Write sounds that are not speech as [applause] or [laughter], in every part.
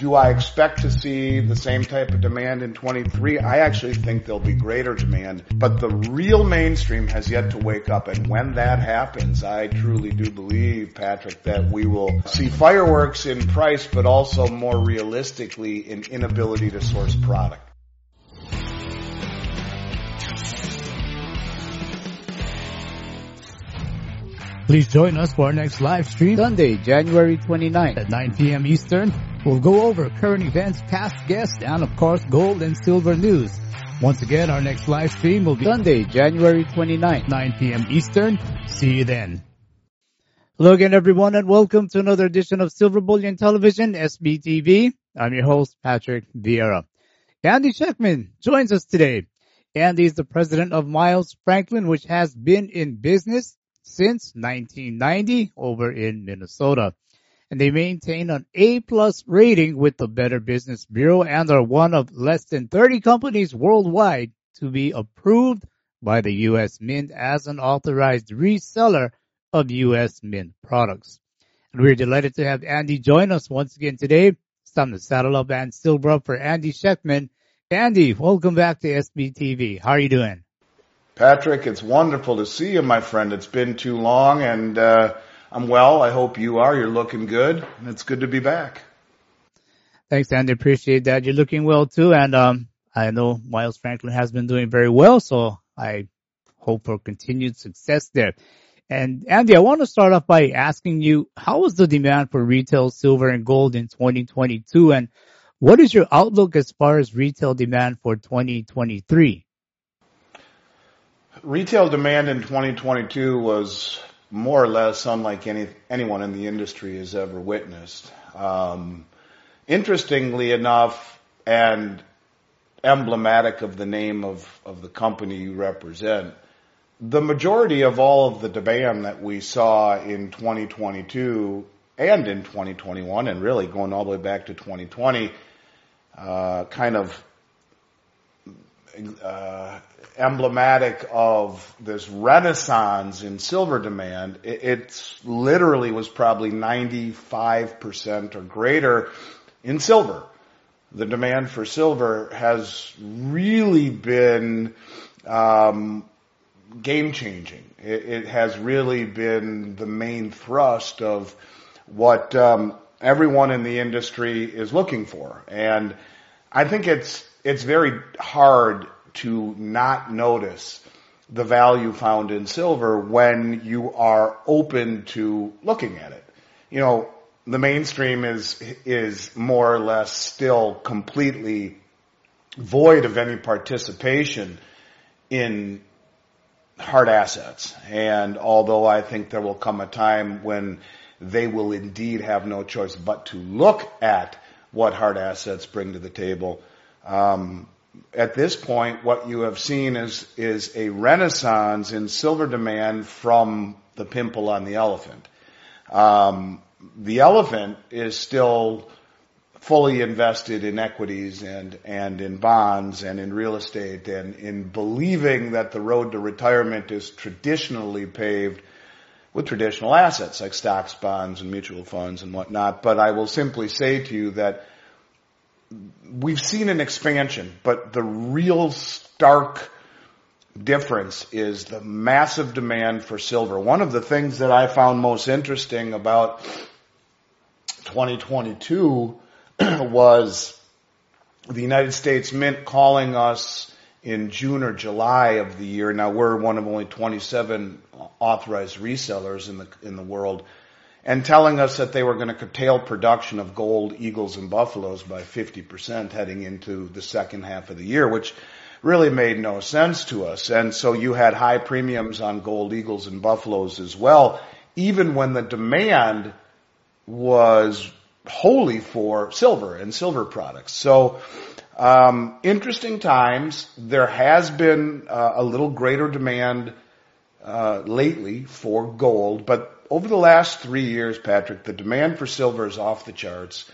do I expect to see the same type of demand in 23? I actually think there'll be greater demand, but the real mainstream has yet to wake up. And when that happens, I truly do believe, Patrick, that we will see fireworks in price, but also more realistically in inability to source product. Please join us for our next live stream Sunday, January 29th at 9 p.m. Eastern. We'll go over current events, past guests, and of course gold and silver news. Once again, our next live stream will be Sunday, January 29th, 9 p.m. Eastern. See you then. Hello again, everyone, and welcome to another edition of Silver Bullion Television, SBTV. I'm your host, Patrick Vieira. Andy Schectman joins us today. Andy is the president of Miles Franklin, which has been in business since 1990 over in Minnesota. And they maintain an A plus rating with the Better Business Bureau and are one of less than 30 companies worldwide to be approved by the U.S. Mint as an authorized reseller of U.S. Mint products. And we're delighted to have Andy join us once again today. It's time to saddle up and silver up for Andy Schectman. Andy, welcome back to SBTV. How are you doing? Patrick, it's wonderful to see you, my friend. It's been too long, and uh, I'm well. I hope you are. You're looking good, and it's good to be back. Thanks, Andy. Appreciate that. You're looking well too, and um, I know Miles Franklin has been doing very well, so I hope for continued success there. And Andy, I want to start off by asking you, how was the demand for retail silver and gold in 2022, and what is your outlook as far as retail demand for 2023? Retail demand in 2022 was more or less unlike any anyone in the industry has ever witnessed. Um, interestingly enough, and emblematic of the name of, of the company you represent, the majority of all of the demand that we saw in 2022 and in 2021, and really going all the way back to 2020, uh, kind of uh, emblematic of this renaissance in silver demand. It, it literally was probably 95% or greater in silver. The demand for silver has really been um, game changing. It, it, has really been the main thrust of what um, everyone in the industry is looking for, and I think it's it's very hard to not notice the value found in silver when you are open to looking at it. You know, the mainstream is, is more or less still completely void of any participation in hard assets. And although I think there will come a time when they will indeed have no choice but to look at what hard assets bring to the table, um, at this point, what you have seen is, is a renaissance in silver demand from the pimple on the elephant. Um, the elephant is still fully invested in equities and, and in bonds and in real estate and in believing that the road to retirement is traditionally paved with traditional assets like stocks, bonds, and mutual funds and whatnot. But I will simply say to you that we've seen an expansion, but the real stark difference is the massive demand for silver. One of the things that I found most interesting about 2022 [clears throat] was the United States Mint calling us in June or July of the year. Now we're one of only 27 authorized resellers in the in the world and telling us that they were going to curtail production of gold, eagles, and buffaloes by 50% heading into the second half of the year, which really made no sense to us. And so you had high premiums on gold, eagles, and buffaloes as well, even when the demand was wholly for silver and silver products. So, um, interesting times. There has been uh, a little greater demand uh, lately for gold, but over the last three years, Patrick, the demand for silver is off the charts.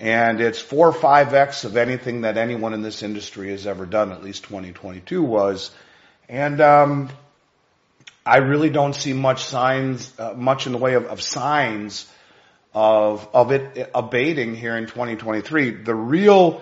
And it's four or five X of anything that anyone in this industry has ever done, at least 2022 was. And, um, I really don't see much signs, uh, much in the way of, of signs of, of it abating here in 2023. The real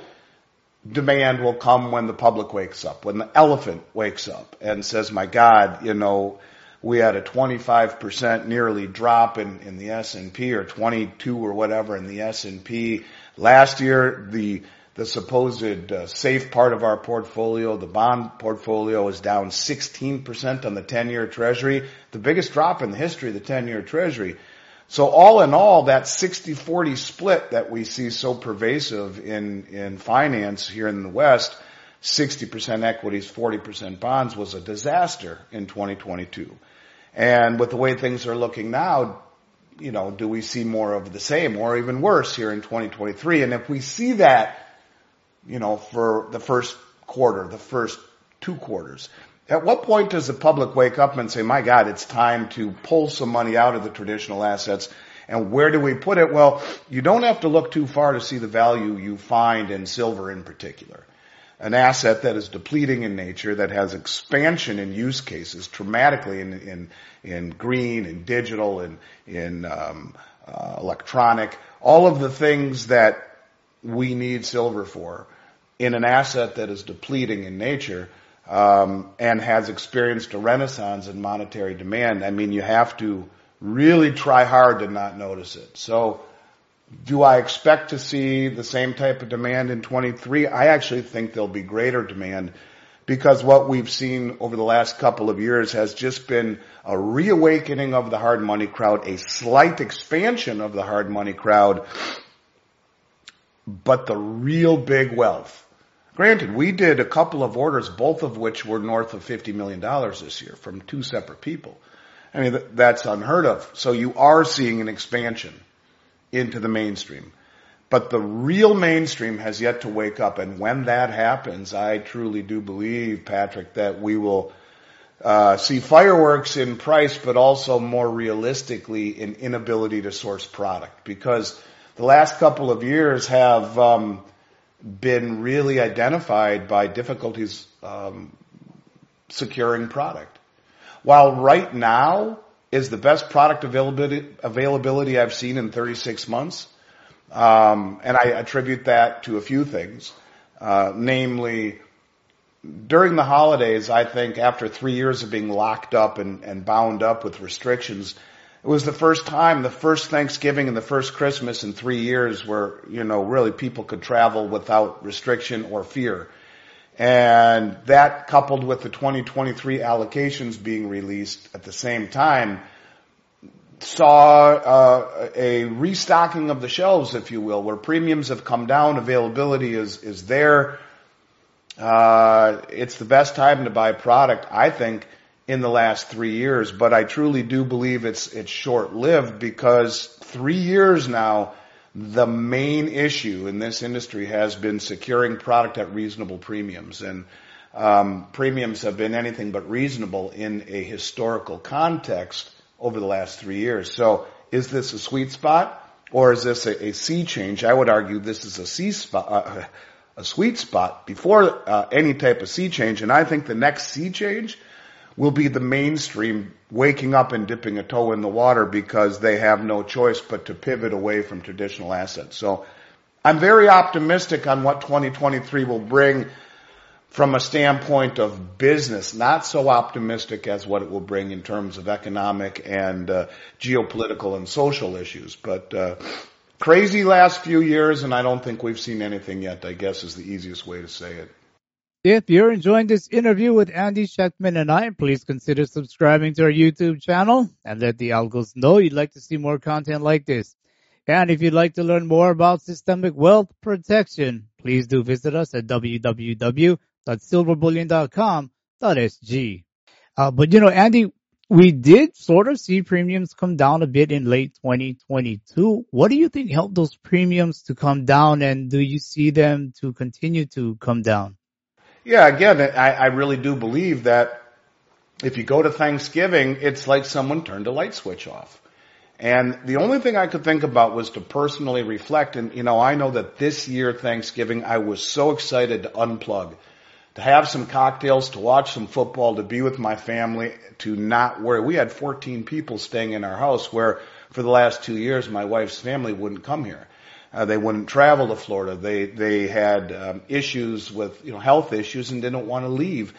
demand will come when the public wakes up, when the elephant wakes up and says, my God, you know, we had a 25% nearly drop in, in the S&P or 22 or whatever in the S&P. Last year, the, the supposed uh, safe part of our portfolio, the bond portfolio is down 16% on the 10-year treasury, the biggest drop in the history of the 10-year treasury. So all in all, that 60-40 split that we see so pervasive in, in finance here in the West, 60% equities, 40% bonds was a disaster in 2022. And with the way things are looking now, you know, do we see more of the same or even worse here in 2023? And if we see that, you know, for the first quarter, the first two quarters, at what point does the public wake up and say, my God, it's time to pull some money out of the traditional assets? And where do we put it? Well, you don't have to look too far to see the value you find in silver in particular. An asset that is depleting in nature, that has expansion in use cases dramatically in, in, in green and digital and in um, uh, electronic, all of the things that we need silver for in an asset that is depleting in nature um, and has experienced a renaissance in monetary demand. I mean, you have to really try hard to not notice it. So, do I expect to see the same type of demand in 23? I actually think there'll be greater demand because what we've seen over the last couple of years has just been a reawakening of the hard money crowd, a slight expansion of the hard money crowd, but the real big wealth Granted, we did a couple of orders, both of which were north of $50 million this year from two separate people. I mean, that's unheard of. So you are seeing an expansion into the mainstream. But the real mainstream has yet to wake up. And when that happens, I truly do believe, Patrick, that we will uh, see fireworks in price, but also more realistically in inability to source product. Because the last couple of years have um, been really identified by difficulties um, securing product. While right now is the best product availability, availability I've seen in 36 months, um, and I attribute that to a few things, uh, namely during the holidays, I think after three years of being locked up and, and bound up with restrictions, it was the first time, the first Thanksgiving and the first Christmas in three years where, you know, really people could travel without restriction or fear. And that coupled with the 2023 allocations being released at the same time saw uh, a restocking of the shelves, if you will, where premiums have come down, availability is, is there. Uh, it's the best time to buy product, I think, in the last three years, but I truly do believe it's, it's short-lived because three years now, the main issue in this industry has been securing product at reasonable premiums. And um, premiums have been anything but reasonable in a historical context over the last three years. So is this a sweet spot or is this a, a sea change? I would argue this is a sea spot, uh, a sweet spot before uh, any type of sea change. And I think the next sea change will be the mainstream waking up and dipping a toe in the water because they have no choice but to pivot away from traditional assets. So I'm very optimistic on what 2023 will bring from a standpoint of business, not so optimistic as what it will bring in terms of economic and uh, geopolitical and social issues. But uh, crazy last few years, and I don't think we've seen anything yet, I guess is the easiest way to say it. If you're enjoying this interview with Andy Schectman and I, please consider subscribing to our YouTube channel and let the algos know you'd like to see more content like this. And if you'd like to learn more about systemic wealth protection, please do visit us at www.silverbullion.com.sg. Uh, but you know, Andy, we did sort of see premiums come down a bit in late 2022. What do you think helped those premiums to come down and do you see them to continue to come down? Yeah, again, I, I really do believe that if you go to Thanksgiving, it's like someone turned a light switch off. And the only thing I could think about was to personally reflect. And, you know, I know that this year, Thanksgiving, I was so excited to unplug, to have some cocktails, to watch some football, to be with my family, to not worry. We had 14 people staying in our house where for the last two years, my wife's family wouldn't come here. Uh, they wouldn't travel to Florida. They they had um, issues with you know health issues and didn't want to leave.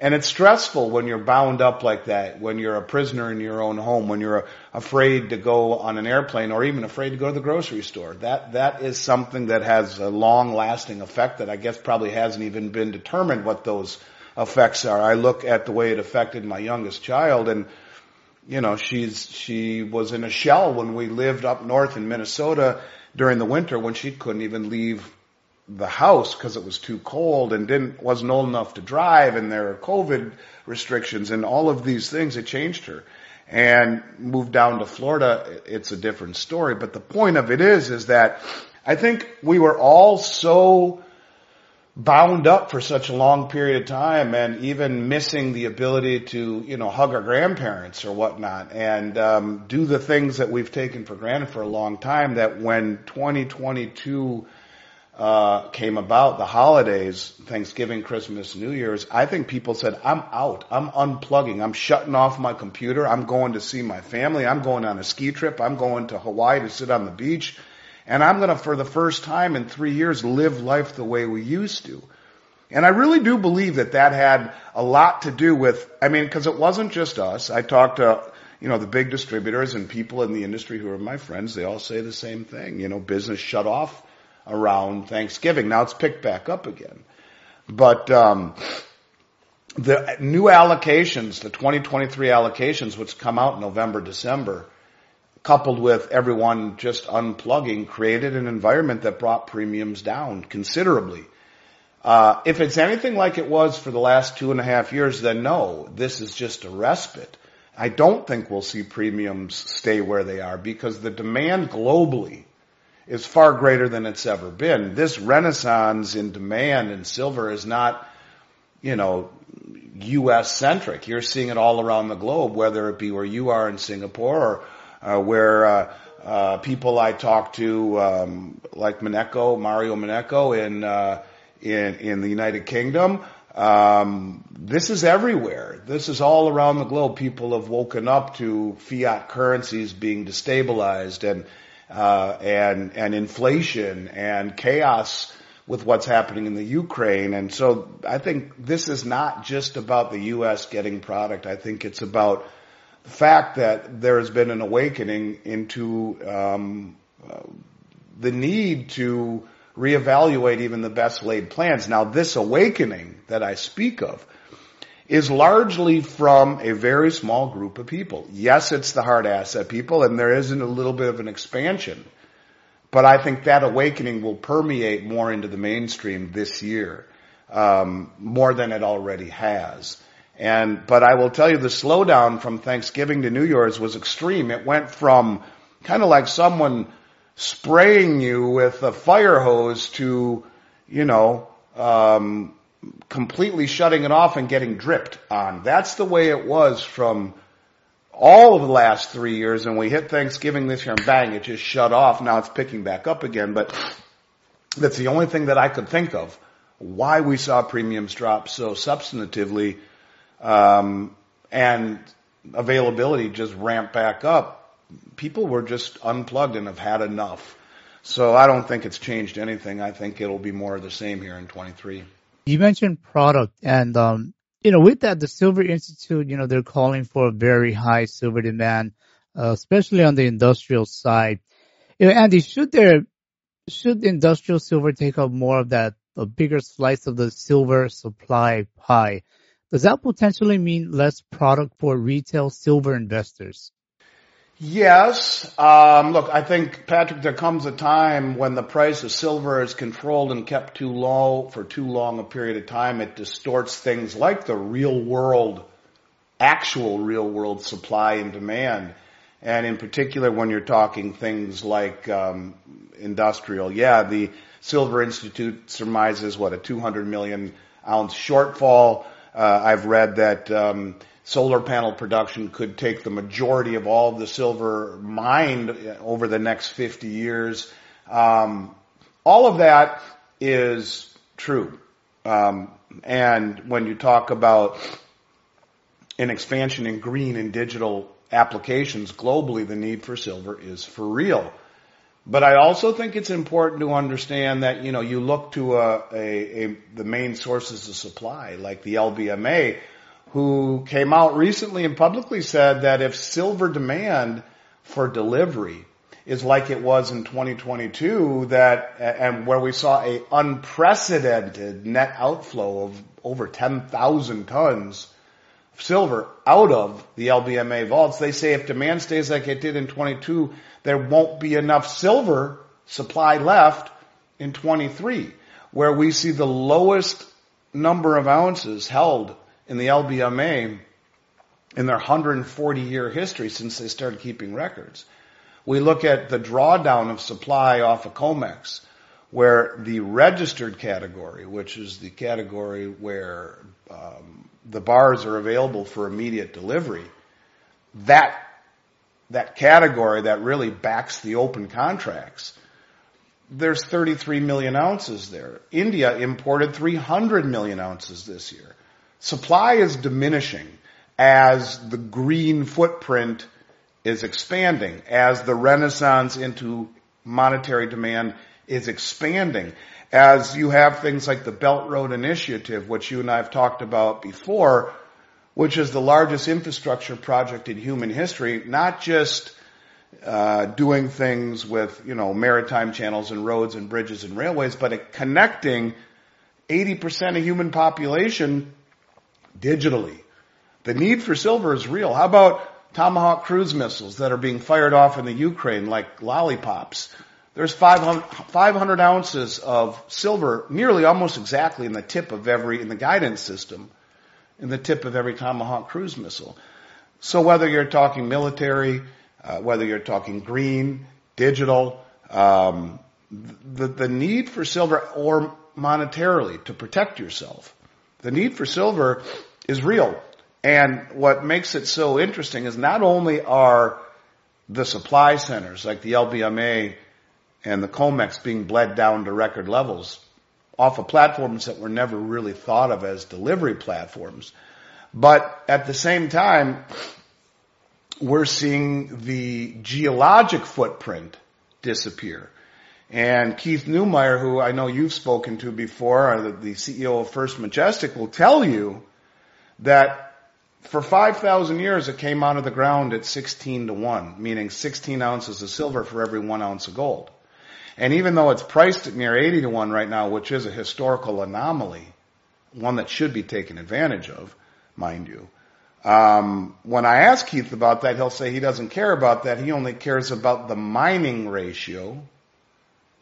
And it's stressful when you're bound up like that, when you're a prisoner in your own home, when you're afraid to go on an airplane or even afraid to go to the grocery store. That, that is something that has a long lasting effect that I guess probably hasn't even been determined what those effects are. I look at the way it affected my youngest child and, you know, she's, she was in a shell when we lived up north in Minnesota during the winter when she couldn't even leave the house because it was too cold and didn't wasn't old enough to drive and there are COVID restrictions and all of these things. It changed her and moved down to Florida. It's a different story. But the point of it is, is that I think we were all so bound up for such a long period of time and even missing the ability to, you know, hug our grandparents or whatnot and um, do the things that we've taken for granted for a long time that when 2022 uh, came about, the holidays, Thanksgiving, Christmas, New Year's, I think people said, I'm out. I'm unplugging. I'm shutting off my computer. I'm going to see my family. I'm going on a ski trip. I'm going to Hawaii to sit on the beach. And I'm going to, for the first time in three years, live life the way we used to. And I really do believe that that had a lot to do with, I mean, because it wasn't just us. I talked to, you know, the big distributors and people in the industry who are my friends. They all say the same thing. You know, business shut off around Thanksgiving. Now it's picked back up again. But um, the new allocations, the 2023 allocations, which come out in November, December, coupled with everyone just unplugging, created an environment that brought premiums down considerably. Uh, if it's anything like it was for the last two and a half years, then no, this is just a respite. I don't think we'll see premiums stay where they are because the demand globally is far greater than it's ever been. This renaissance in demand in silver is not, you know, U.S. centric. You're seeing it all around the globe, whether it be where you are in Singapore or uh, where uh, uh, people I talk to, um, like Mineko, Mario Mineko in uh, in in the United Kingdom. Um, this is everywhere. This is all around the globe. People have woken up to fiat currencies being destabilized and uh, and and inflation and chaos with what's happening in the Ukraine. And so I think this is not just about the U.S. getting product. I think it's about the fact that there has been an awakening into um, uh, the need to reevaluate even the best laid plans. Now, this awakening that I speak of is largely from a very small group of people. Yes, it's the hard asset people, and there isn't a little bit of an expansion. But I think that awakening will permeate more into the mainstream this year, um, more than it already has. And but I will tell you, the slowdown from Thanksgiving to New Year's was extreme. It went from kind of like someone spraying you with a fire hose to, you know, um, completely shutting it off and getting dripped on. That's the way it was from all of the last three years and we hit Thanksgiving this year and bang, it just shut off. Now it's picking back up again, but that's the only thing that I could think of why we saw premiums drop so substantively, um, and availability just ramped back up. People were just unplugged and have had enough. So I don't think it's changed anything. I think it'll be more of the same here in 23. You mentioned product and, um, you know, with that, the Silver Institute, you know, they're calling for a very high silver demand, uh, especially on the industrial side. You know, Andy, should there, should industrial silver take up more of that, a bigger slice of the silver supply pie? Does that potentially mean less product for retail silver investors? Yes. Um, look, I think, Patrick, there comes a time when the price of silver is controlled and kept too low for too long a period of time. It distorts things like the real world, actual real world supply and demand. And in particular, when you're talking things like um, industrial, yeah, the Silver Institute surmises what a 200 million ounce shortfall. Uh, I've read that um, solar panel production could take the majority of all of the silver mined over the next 50 years. Um, all of that is true. Um, and when you talk about an expansion in green and digital applications globally, the need for silver is for real. But I also think it's important to understand that, you know, you look to a, a, a, the main sources of supply, like the LBMA, who came out recently and publicly said that if silver demand for delivery is like it was in 2022 that, and where we saw a unprecedented net outflow of over 10,000 tons silver out of the LBMA vaults. They say if demand stays like it did in 22, there won't be enough silver supply left in 23, where we see the lowest number of ounces held in the LBMA in their 140 year history since they started keeping records. We look at the drawdown of supply off of COMEX, where the registered category, which is the category where um, the bars are available for immediate delivery, that that category that really backs the open contracts, there's 33 million ounces there. India imported 300 million ounces this year. Supply is diminishing as the green footprint is expanding, as the renaissance into monetary demand is expanding, as you have things like the Belt Road Initiative, which you and I have talked about before, which is the largest infrastructure project in human history, not just uh, doing things with you know maritime channels and roads and bridges and railways, but connecting 80% of human population digitally. The need for silver is real. How about Tomahawk cruise missiles that are being fired off in the Ukraine like lollipops? There's 500, 500 ounces of silver, nearly almost exactly in the tip of every, in the guidance system, in the tip of every Tomahawk cruise missile. So whether you're talking military, uh, whether you're talking green, digital, um, the, the need for silver or monetarily to protect yourself, the need for silver is real. And what makes it so interesting is not only are the supply centers like the LBMA and the COMEX being bled down to record levels off of platforms that were never really thought of as delivery platforms. But at the same time, we're seeing the geologic footprint disappear. And Keith Neumeyer, who I know you've spoken to before, the CEO of First Majestic, will tell you that for 5,000 years it came out of the ground at 16 to 1, meaning 16 ounces of silver for every one ounce of gold. And even though it's priced at near 80 to 1 right now, which is a historical anomaly, one that should be taken advantage of, mind you, um, when I ask Keith about that, he'll say he doesn't care about that. He only cares about the mining ratio.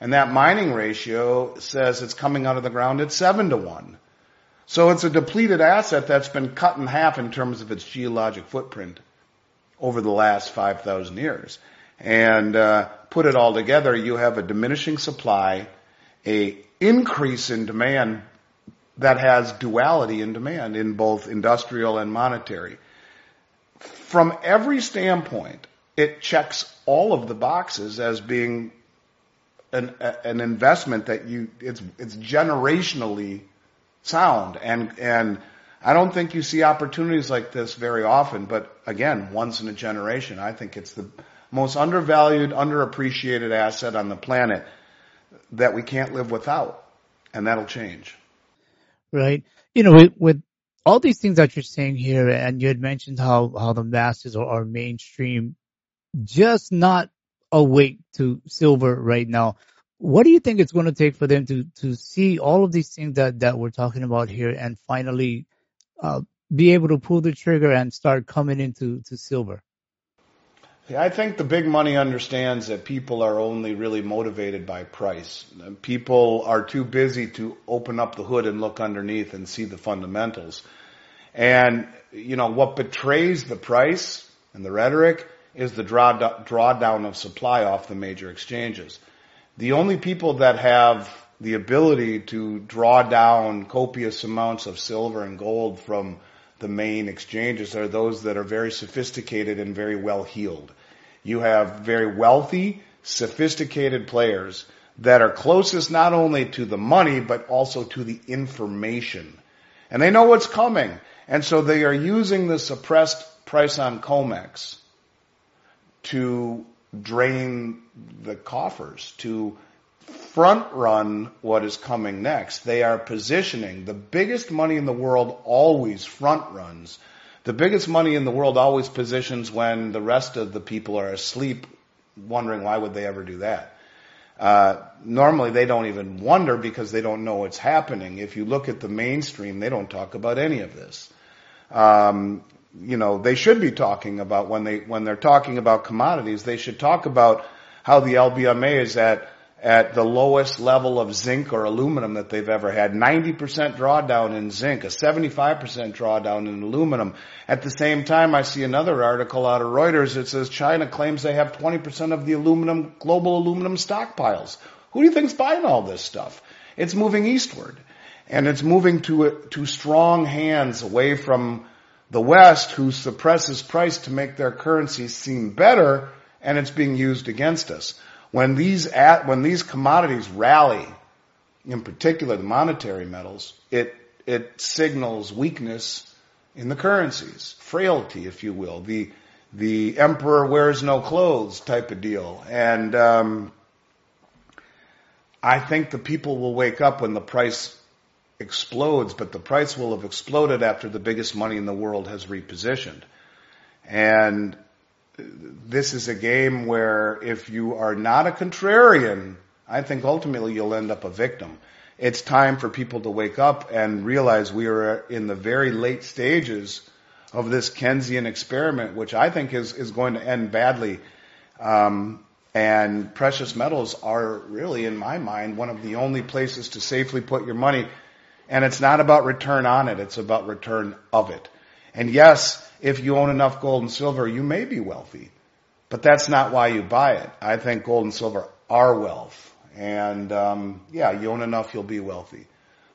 And that mining ratio says it's coming out of the ground at 7 to 1. So it's a depleted asset that's been cut in half in terms of its geologic footprint over the last 5,000 years and uh, put it all together, you have a diminishing supply, a increase in demand that has duality in demand in both industrial and monetary. From every standpoint, it checks all of the boxes as being an, an investment that you it's it's generationally sound and and I don't think you see opportunities like this very often, but again, once in a generation. I think it's the most undervalued, underappreciated asset on the planet that we can't live without. And that'll change. Right. You know, with, with all these things that you're saying here, and you had mentioned how, how the masses are, are mainstream, just not awake to silver right now. What do you think it's going to take for them to, to see all of these things that, that we're talking about here and finally, uh, be able to pull the trigger and start coming into to silver? I think the big money understands that people are only really motivated by price. People are too busy to open up the hood and look underneath and see the fundamentals. And, you know, what betrays the price and the rhetoric is the draw, drawdown of supply off the major exchanges. The only people that have the ability to draw down copious amounts of silver and gold from the main exchanges are those that are very sophisticated and very well heeled. You have very wealthy, sophisticated players that are closest not only to the money, but also to the information. And they know what's coming. And so they are using the suppressed price on COMEX to drain the coffers, to front run what is coming next. They are positioning. The biggest money in the world always front runs. The biggest money in the world always positions when the rest of the people are asleep, wondering why would they ever do that. Uh, normally they don't even wonder because they don't know what's happening. If you look at the mainstream, they don't talk about any of this. Um, you know, they should be talking about when they when they're talking about commodities, they should talk about how the LBMA is at at the lowest level of zinc or aluminum that they've ever had. 90% drawdown in zinc, a 75% drawdown in aluminum. At the same time, I see another article out of Reuters that says China claims they have 20% of the aluminum, global aluminum stockpiles. Who do you think's buying all this stuff? It's moving eastward. And it's moving to, to strong hands away from the West who suppresses price to make their currencies seem better and it's being used against us. When these at, when these commodities rally, in particular the monetary metals, it it signals weakness in the currencies, frailty, if you will, the the emperor wears no clothes type of deal. And um, I think the people will wake up when the price explodes, but the price will have exploded after the biggest money in the world has repositioned. And this is a game where if you are not a contrarian, I think ultimately you'll end up a victim. It's time for people to wake up and realize we are in the very late stages of this Keynesian experiment, which I think is, is going to end badly. Um, and precious metals are really, in my mind, one of the only places to safely put your money and it's not about return on it, it's about return of it. And yes, if you own enough gold and silver, you may be wealthy. But that's not why you buy it. I think gold and silver are wealth. And um, yeah, you own enough, you'll be wealthy.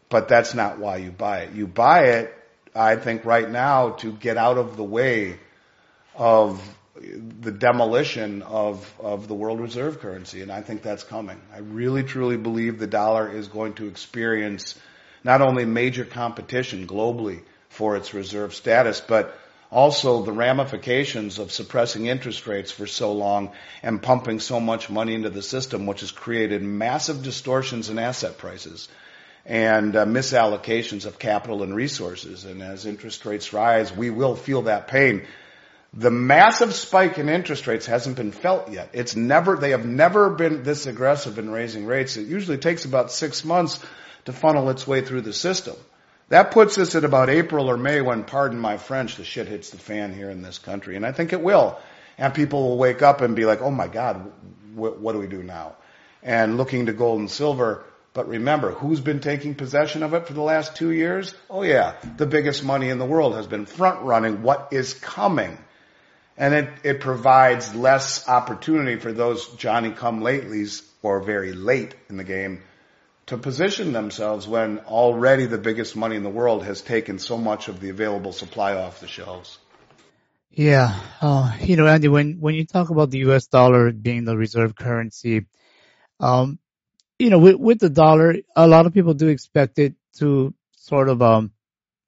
But that's not why you buy it. You buy it, I think, right now to get out of the way of the demolition of, of the world reserve currency. And I think that's coming. I really, truly believe the dollar is going to experience not only major competition globally for its reserve status, but also the ramifications of suppressing interest rates for so long and pumping so much money into the system, which has created massive distortions in asset prices and uh, misallocations of capital and resources. And as interest rates rise, we will feel that pain. The massive spike in interest rates hasn't been felt yet. It's never, they have never been this aggressive in raising rates. It usually takes about six months to funnel its way through the system. That puts us at about April or May when, pardon my French, the shit hits the fan here in this country. And I think it will. And people will wake up and be like, oh my God, wh- what do we do now? And looking to gold and silver. But remember, who's been taking possession of it for the last two years? Oh yeah, the biggest money in the world has been front running what is coming. And it, it provides less opportunity for those Johnny come latelys or very late in the game to position themselves when already the biggest money in the world has taken so much of the available supply off the shelves. Yeah, uh, you know, Andy, when when you talk about the U.S. dollar being the reserve currency, um, you know, with, with the dollar, a lot of people do expect it to sort of um,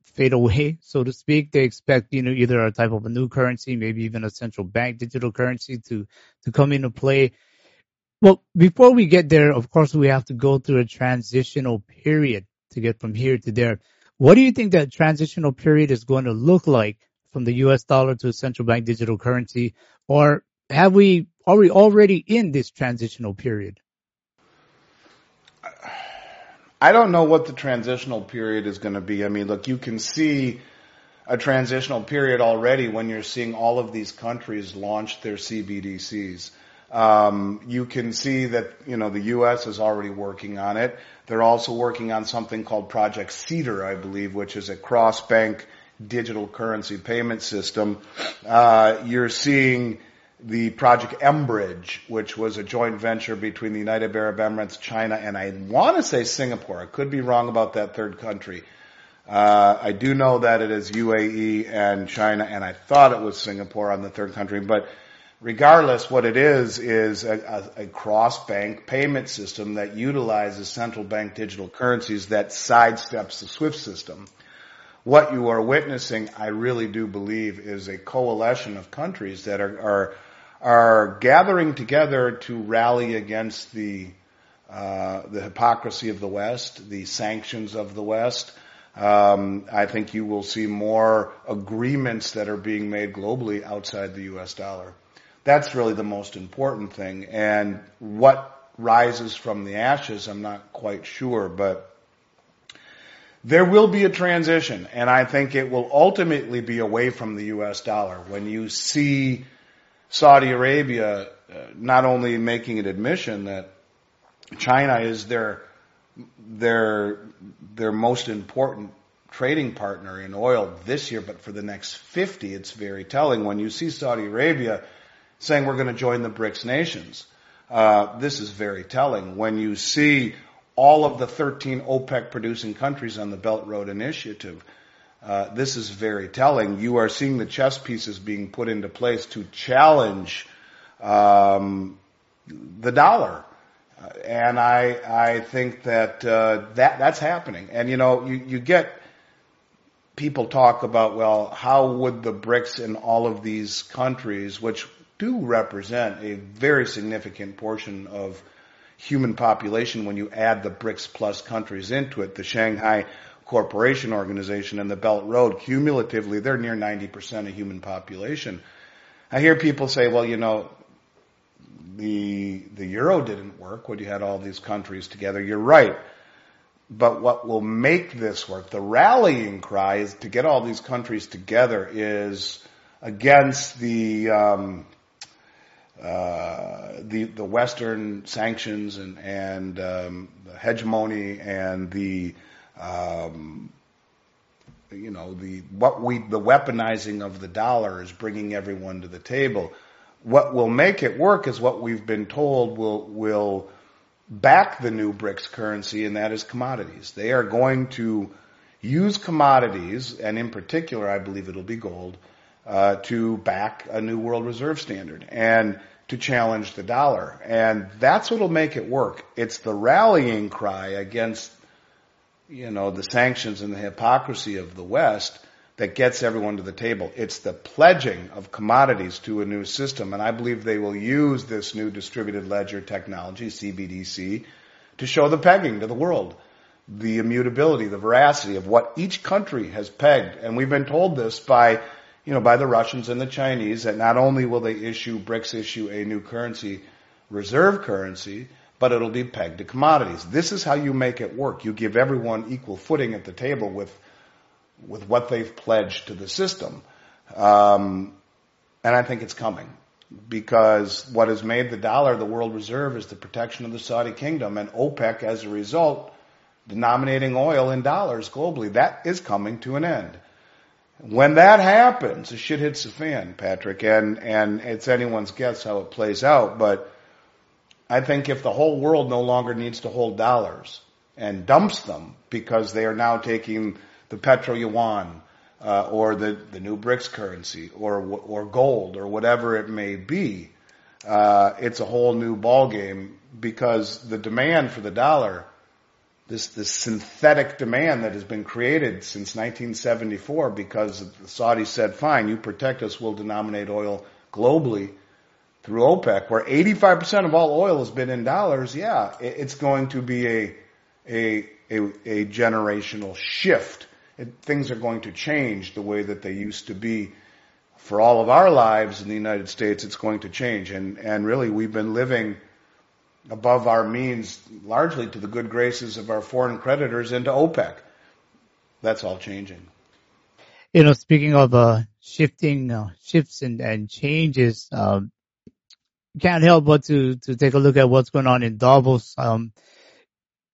fade away, so to speak. They expect, you know, either a type of a new currency, maybe even a central bank digital currency to to come into play. Well, before we get there, of course, we have to go through a transitional period to get from here to there. What do you think that transitional period is going to look like from the US dollar to a central bank digital currency? Or have we, are we already in this transitional period? I don't know what the transitional period is going to be. I mean, look, you can see a transitional period already when you're seeing all of these countries launch their CBDCs. Um, you can see that you know the U.S. is already working on it. They're also working on something called Project Cedar, I believe, which is a cross-bank digital currency payment system. Uh, you're seeing the Project mBridge, which was a joint venture between the United Arab Emirates, China, and I want to say Singapore. I could be wrong about that third country. Uh, I do know that it is UAE and China, and I thought it was Singapore on the third country, but regardless, what it is is a, a, a cross-bank payment system that utilizes central bank digital currencies that sidesteps the SWIFT system. What you are witnessing, I really do believe, is a coalition of countries that are, are are gathering together to rally against the uh, the hypocrisy of the West, the sanctions of the West. Um, I think you will see more agreements that are being made globally outside the U.S. dollar. That's really the most important thing. And what rises from the ashes, I'm not quite sure, but there will be a transition, and I think it will ultimately be away from the U.S. dollar. When you see Saudi Arabia uh, not only making an admission that China is their their their most important trading partner in oil this year, but for the next 50, it's very telling. When you see Saudi Arabia saying we're going to join the BRICS nations, uh, this is very telling. When you see all of the 13 OPEC producing countries on the Belt Road Initiative, uh, this is very telling. You are seeing the chess pieces being put into place to challenge um, the dollar. Uh, and I, I think that, uh, that, that's happening. And you know, you, you get people talk about, well, how would the BRICS in all of these countries, which do represent a very significant portion of human population when you add the BRICS plus countries into it, the Shanghai Corporation Organization and the Belt Road, cumulatively, they're near 90% of human population. I hear people say, well, you know, the, the euro didn't work when you had all these countries together. You're right. But what will make this work, the rallying cry is to get all these countries together is against the, um, uh, the the Western sanctions and and um, the hegemony and the um, you know the what we the weaponizing of the dollar is bringing everyone to the table. What will make it work is what we've been told will will back the new BRICS currency, and that is commodities. They are going to use commodities, and in particular, I believe it'll be gold, uh, to back a new world reserve standard and to challenge the dollar. And that's what'll make it work. It's the rallying cry against, you know, the sanctions and the hypocrisy of the West that gets everyone to the table. It's the pledging of commodities to a new system. And I believe they will use this new distributed ledger technology, CBDC, to show the pegging to the world. The immutability, the veracity of what each country has pegged. And we've been told this by you know, by the Russians and the Chinese that not only will they issue, BRICS issue a new currency, reserve currency, but it'll be pegged to commodities. This is how you make it work. You give everyone equal footing at the table with, with what they've pledged to the system. Um, and I think it's coming because what has made the dollar the world reserve is the protection of the Saudi kingdom and OPEC as a result denominating oil in dollars globally. That is coming to an end. When that happens, the shit hits the fan, Patrick, and, and it's anyone's guess how it plays out, but I think if the whole world no longer needs to hold dollars and dumps them because they are now taking the petro yuan, uh, or the, the new BRICS currency or, or gold or whatever it may be, uh, it's a whole new ballgame because the demand for the dollar this, this synthetic demand that has been created since 1974 because the Saudis said, fine, you protect us, we'll denominate oil globally through OPEC, where 85% of all oil has been in dollars, yeah, it's going to be a, a, a, a generational shift. It, things are going to change the way that they used to be. For all of our lives in the United States, it's going to change. And, and really, we've been living above our means largely to the good graces of our foreign creditors and to OPEC. That's all changing. You know, speaking of uh, shifting uh, shifts and, and changes, um, can't help but to to take a look at what's going on in Davos. Um,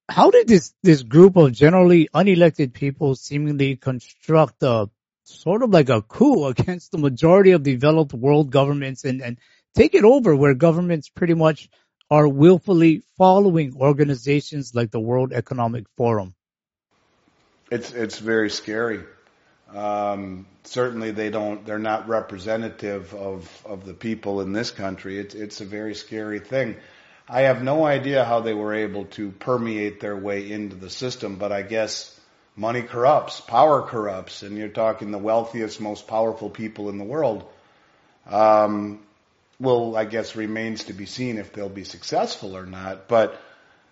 how did this this group of generally unelected people seemingly construct a sort of like a coup [laughs] against the majority of developed world governments and and take it over where governments pretty much are willfully following organizations like the World Economic Forum? It's it's very scary. Um, certainly, they don't. They're not representative of of the people in this country. It's it's a very scary thing. I have no idea how they were able to permeate their way into the system, but I guess money corrupts, power corrupts, and you're talking the wealthiest, most powerful people in the world. Um, will, I guess, remains to be seen if they'll be successful or not. But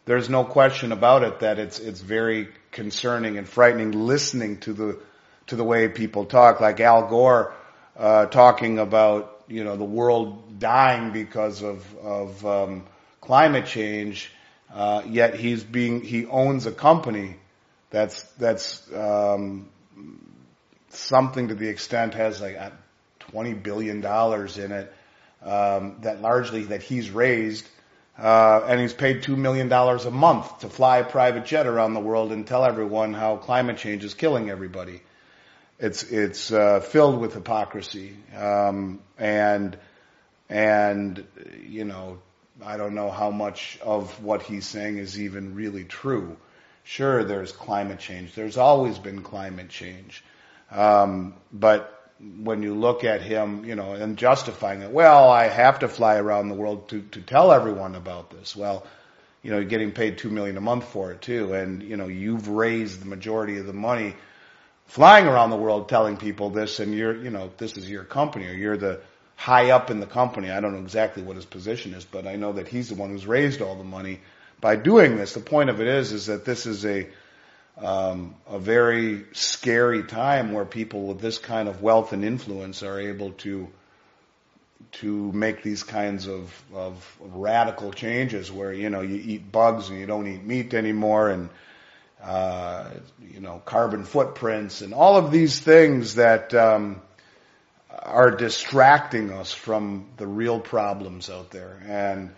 there's no question about it that it's it's very concerning and frightening listening to the to the way people talk, like Al Gore uh, talking about you know the world dying because of of um, climate change, uh, yet he's being he owns a company that's that's um, something to the extent has like twenty billion dollars in it um, that largely that he's raised, uh, and he's paid two million dollars a month to fly a private jet around the world and tell everyone how climate change is killing everybody. It's it's uh, filled with hypocrisy, um, and and you know I don't know how much of what he's saying is even really true. Sure, there's climate change. There's always been climate change, um, but when you look at him, you know, and justifying it, well, I have to fly around the world to, to tell everyone about this. Well, you know, you're getting paid two million a month for it too. And, you know, you've raised the majority of the money flying around the world telling people this and you're, you know, this is your company or you're the high up in the company. I don't know exactly what his position is, but I know that he's the one who's raised all the money by doing this. The point of it is, is that this is a, um, a very scary time where people with this kind of wealth and influence are able to to make these kinds of, of radical changes where you know you eat bugs and you don't eat meat anymore and uh, you know carbon footprints and all of these things that um, are distracting us from the real problems out there. And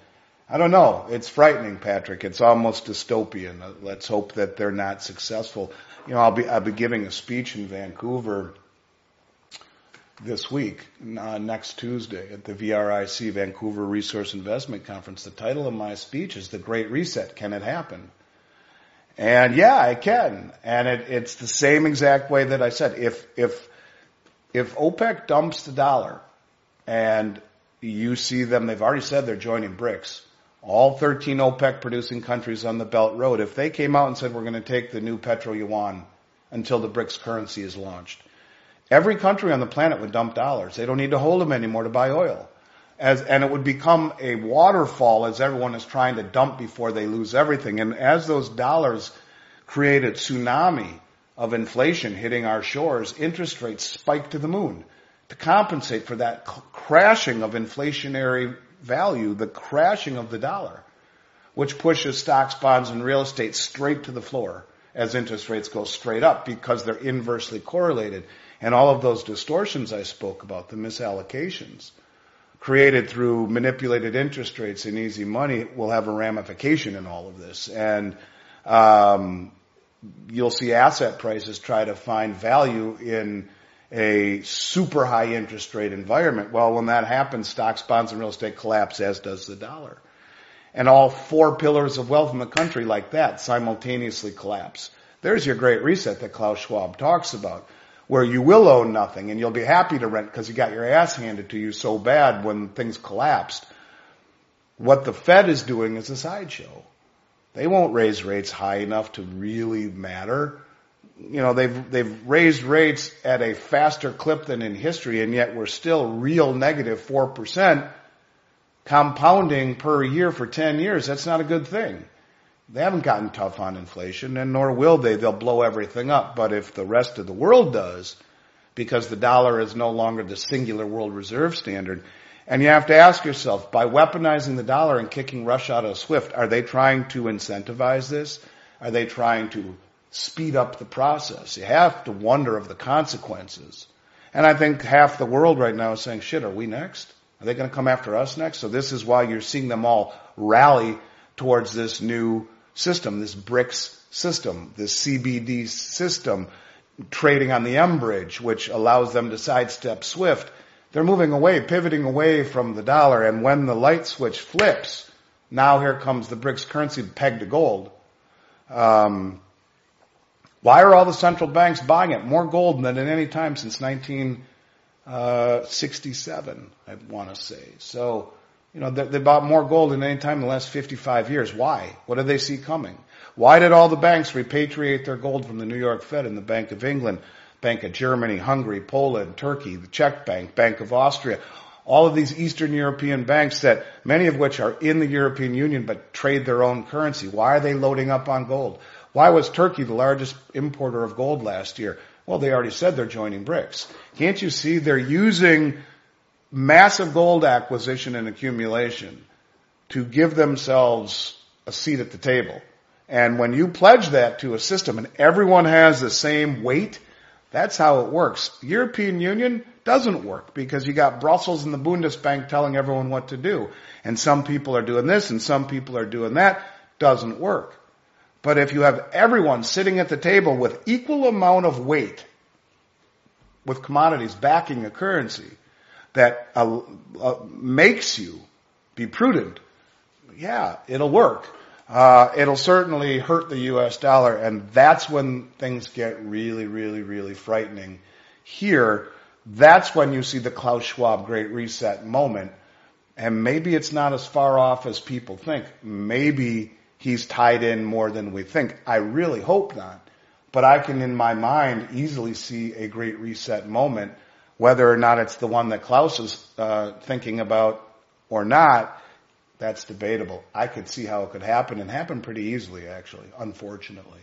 I don't know. It's frightening, Patrick. It's almost dystopian. Let's hope that they're not successful. You know, I'll be I'll be giving a speech in Vancouver this week, uh, next Tuesday, at the VRIC Vancouver Resource Investment Conference. The title of my speech is "The Great Reset: Can It Happen?" And yeah, it can. And it, it's the same exact way that I said. If if if OPEC dumps the dollar, and you see them, they've already said they're joining BRICS all 13 OPEC producing countries on the Belt Road, if they came out and said we're going to take the new petro yuan until the BRICS currency is launched, every country on the planet would dump dollars. They don't need to hold them anymore to buy oil. As, and it would become a waterfall as everyone is trying to dump before they lose everything. And as those dollars create a tsunami of inflation hitting our shores, interest rates spike to the moon to compensate for that crashing of inflationary value, the crashing of the dollar, which pushes stocks, bonds, and real estate straight to the floor as interest rates go straight up because they're inversely correlated. And all of those distortions I spoke about, the misallocations created through manipulated interest rates and easy money will have a ramification in all of this. And um, you'll see asset prices try to find value in a super high interest rate environment. Well, when that happens, stocks, bonds, and real estate collapse, as does the dollar. And all four pillars of wealth in the country like that simultaneously collapse. There's your great reset that Klaus Schwab talks about, where you will own nothing and you'll be happy to rent because you got your ass handed to you so bad when things collapsed. What the Fed is doing is a sideshow. They won't raise rates high enough to really matter you know, they've, they've raised rates at a faster clip than in history, and yet we're still real negative 4% compounding per year for 10 years. That's not a good thing. They haven't gotten tough on inflation, and nor will they. They'll blow everything up. But if the rest of the world does, because the dollar is no longer the singular world reserve standard, and you have to ask yourself, by weaponizing the dollar and kicking Russia out of SWIFT, are they trying to incentivize this? Are they trying to speed up the process. You have to wonder of the consequences. And I think half the world right now is saying, shit, are we next? Are they going to come after us next? So this is why you're seeing them all rally towards this new system, this BRICS system, this CBD system, trading on the mBridge, which allows them to sidestep SWIFT. They're moving away, pivoting away from the dollar. And when the light switch flips, now here comes the BRICS currency pegged to gold. Um, why are all the central banks buying it? More gold than at any time since 1967, uh, I want to say. So, you know, they, they bought more gold than any time in the last 55 years. Why? What did they see coming? Why did all the banks repatriate their gold from the New York Fed and the Bank of England, Bank of Germany, Hungary, Poland, Turkey, the Czech Bank, Bank of Austria? all of these Eastern European banks that many of which are in the European Union but trade their own currency. Why are they loading up on gold? Why was Turkey the largest importer of gold last year? Well, they already said they're joining BRICS. Can't you see they're using massive gold acquisition and accumulation to give themselves a seat at the table? And when you pledge that to a system and everyone has the same weight, that's how it works. European Union doesn't work because you got Brussels and the Bundesbank telling everyone what to do. And some people are doing this and some people are doing that. Doesn't work. But if you have everyone sitting at the table with equal amount of weight with commodities backing a currency that uh, uh, makes you be prudent, yeah, it'll work uh, it'll certainly hurt the U.S. dollar, and that's when things get really, really, really frightening. Here, that's when you see the Klaus Schwab Great Reset moment, and maybe it's not as far off as people think. Maybe he's tied in more than we think. I really hope not, but I can, in my mind, easily see a Great Reset moment, whether or not it's the one that Klaus is uh, thinking about or not that's debatable. I could see how it could happen and happen pretty easily, actually, unfortunately.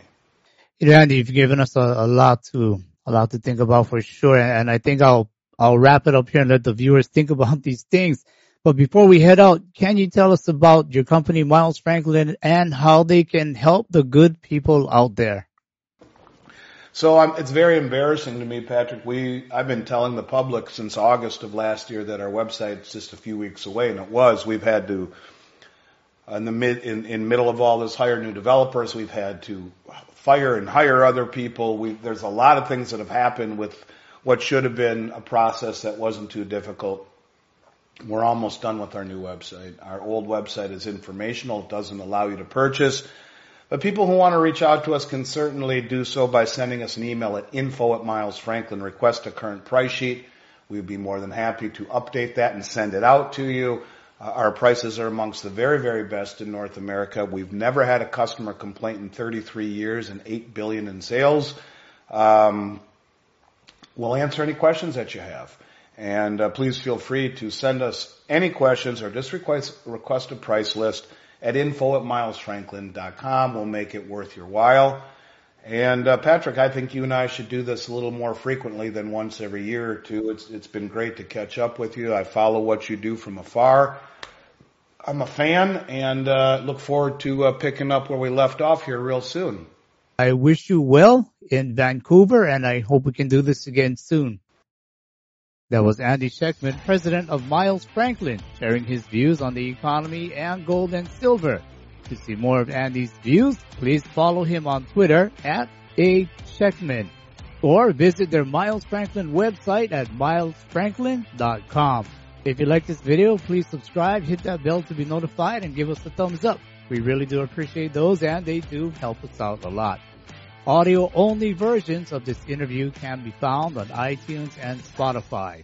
Andy, you've given us a, a lot to a lot to think about for sure, and I think I'll I'll wrap it up here and let the viewers think about [laughs] these things. But before we head out, can you tell us about your company, Miles Franklin, and how they can help the good people out there? So um, it's very embarrassing to me, Patrick. We I've been telling the public since August of last year that our website's just a few weeks away, and it was. We've had to in the mid in, in middle of all this hire new developers. We've had to fire and hire other people. We, there's a lot of things that have happened with what should have been a process that wasn't too difficult. We're almost done with our new website. Our old website is informational. It doesn't allow you to purchase. But people who want to reach out to us can certainly do so by sending us an email at info at Miles Franklin. Request a current price sheet. We'd be more than happy to update that and send it out to you. Uh, our prices are amongst the very, very best in North America. We've never had a customer complaint in 33 years and 8 billion in sales. Um, we'll answer any questions that you have. And uh, please feel free to send us any questions or just request, request a price list at info at milesfranklin.com. We'll make it worth your while. And uh, Patrick, I think you and I should do this a little more frequently than once every year or two. It's it's been great to catch up with you. I follow what you do from afar. I'm a fan and uh, look forward to uh, picking up where we left off here real soon. I wish you well in Vancouver, and I hope we can do this again soon. That was Andy Schectman, president of Miles Franklin, sharing his views on the economy and gold and silver. To see more of Andy's views, please follow him on Twitter at A Schectman or visit their Miles Franklin website at milesfranklin.com. If you like this video, please subscribe, hit that bell to be notified, and give us a thumbs up. We really do appreciate those, and they do help us out a lot. Audio only versions of this interview can be found on iTunes and Spotify.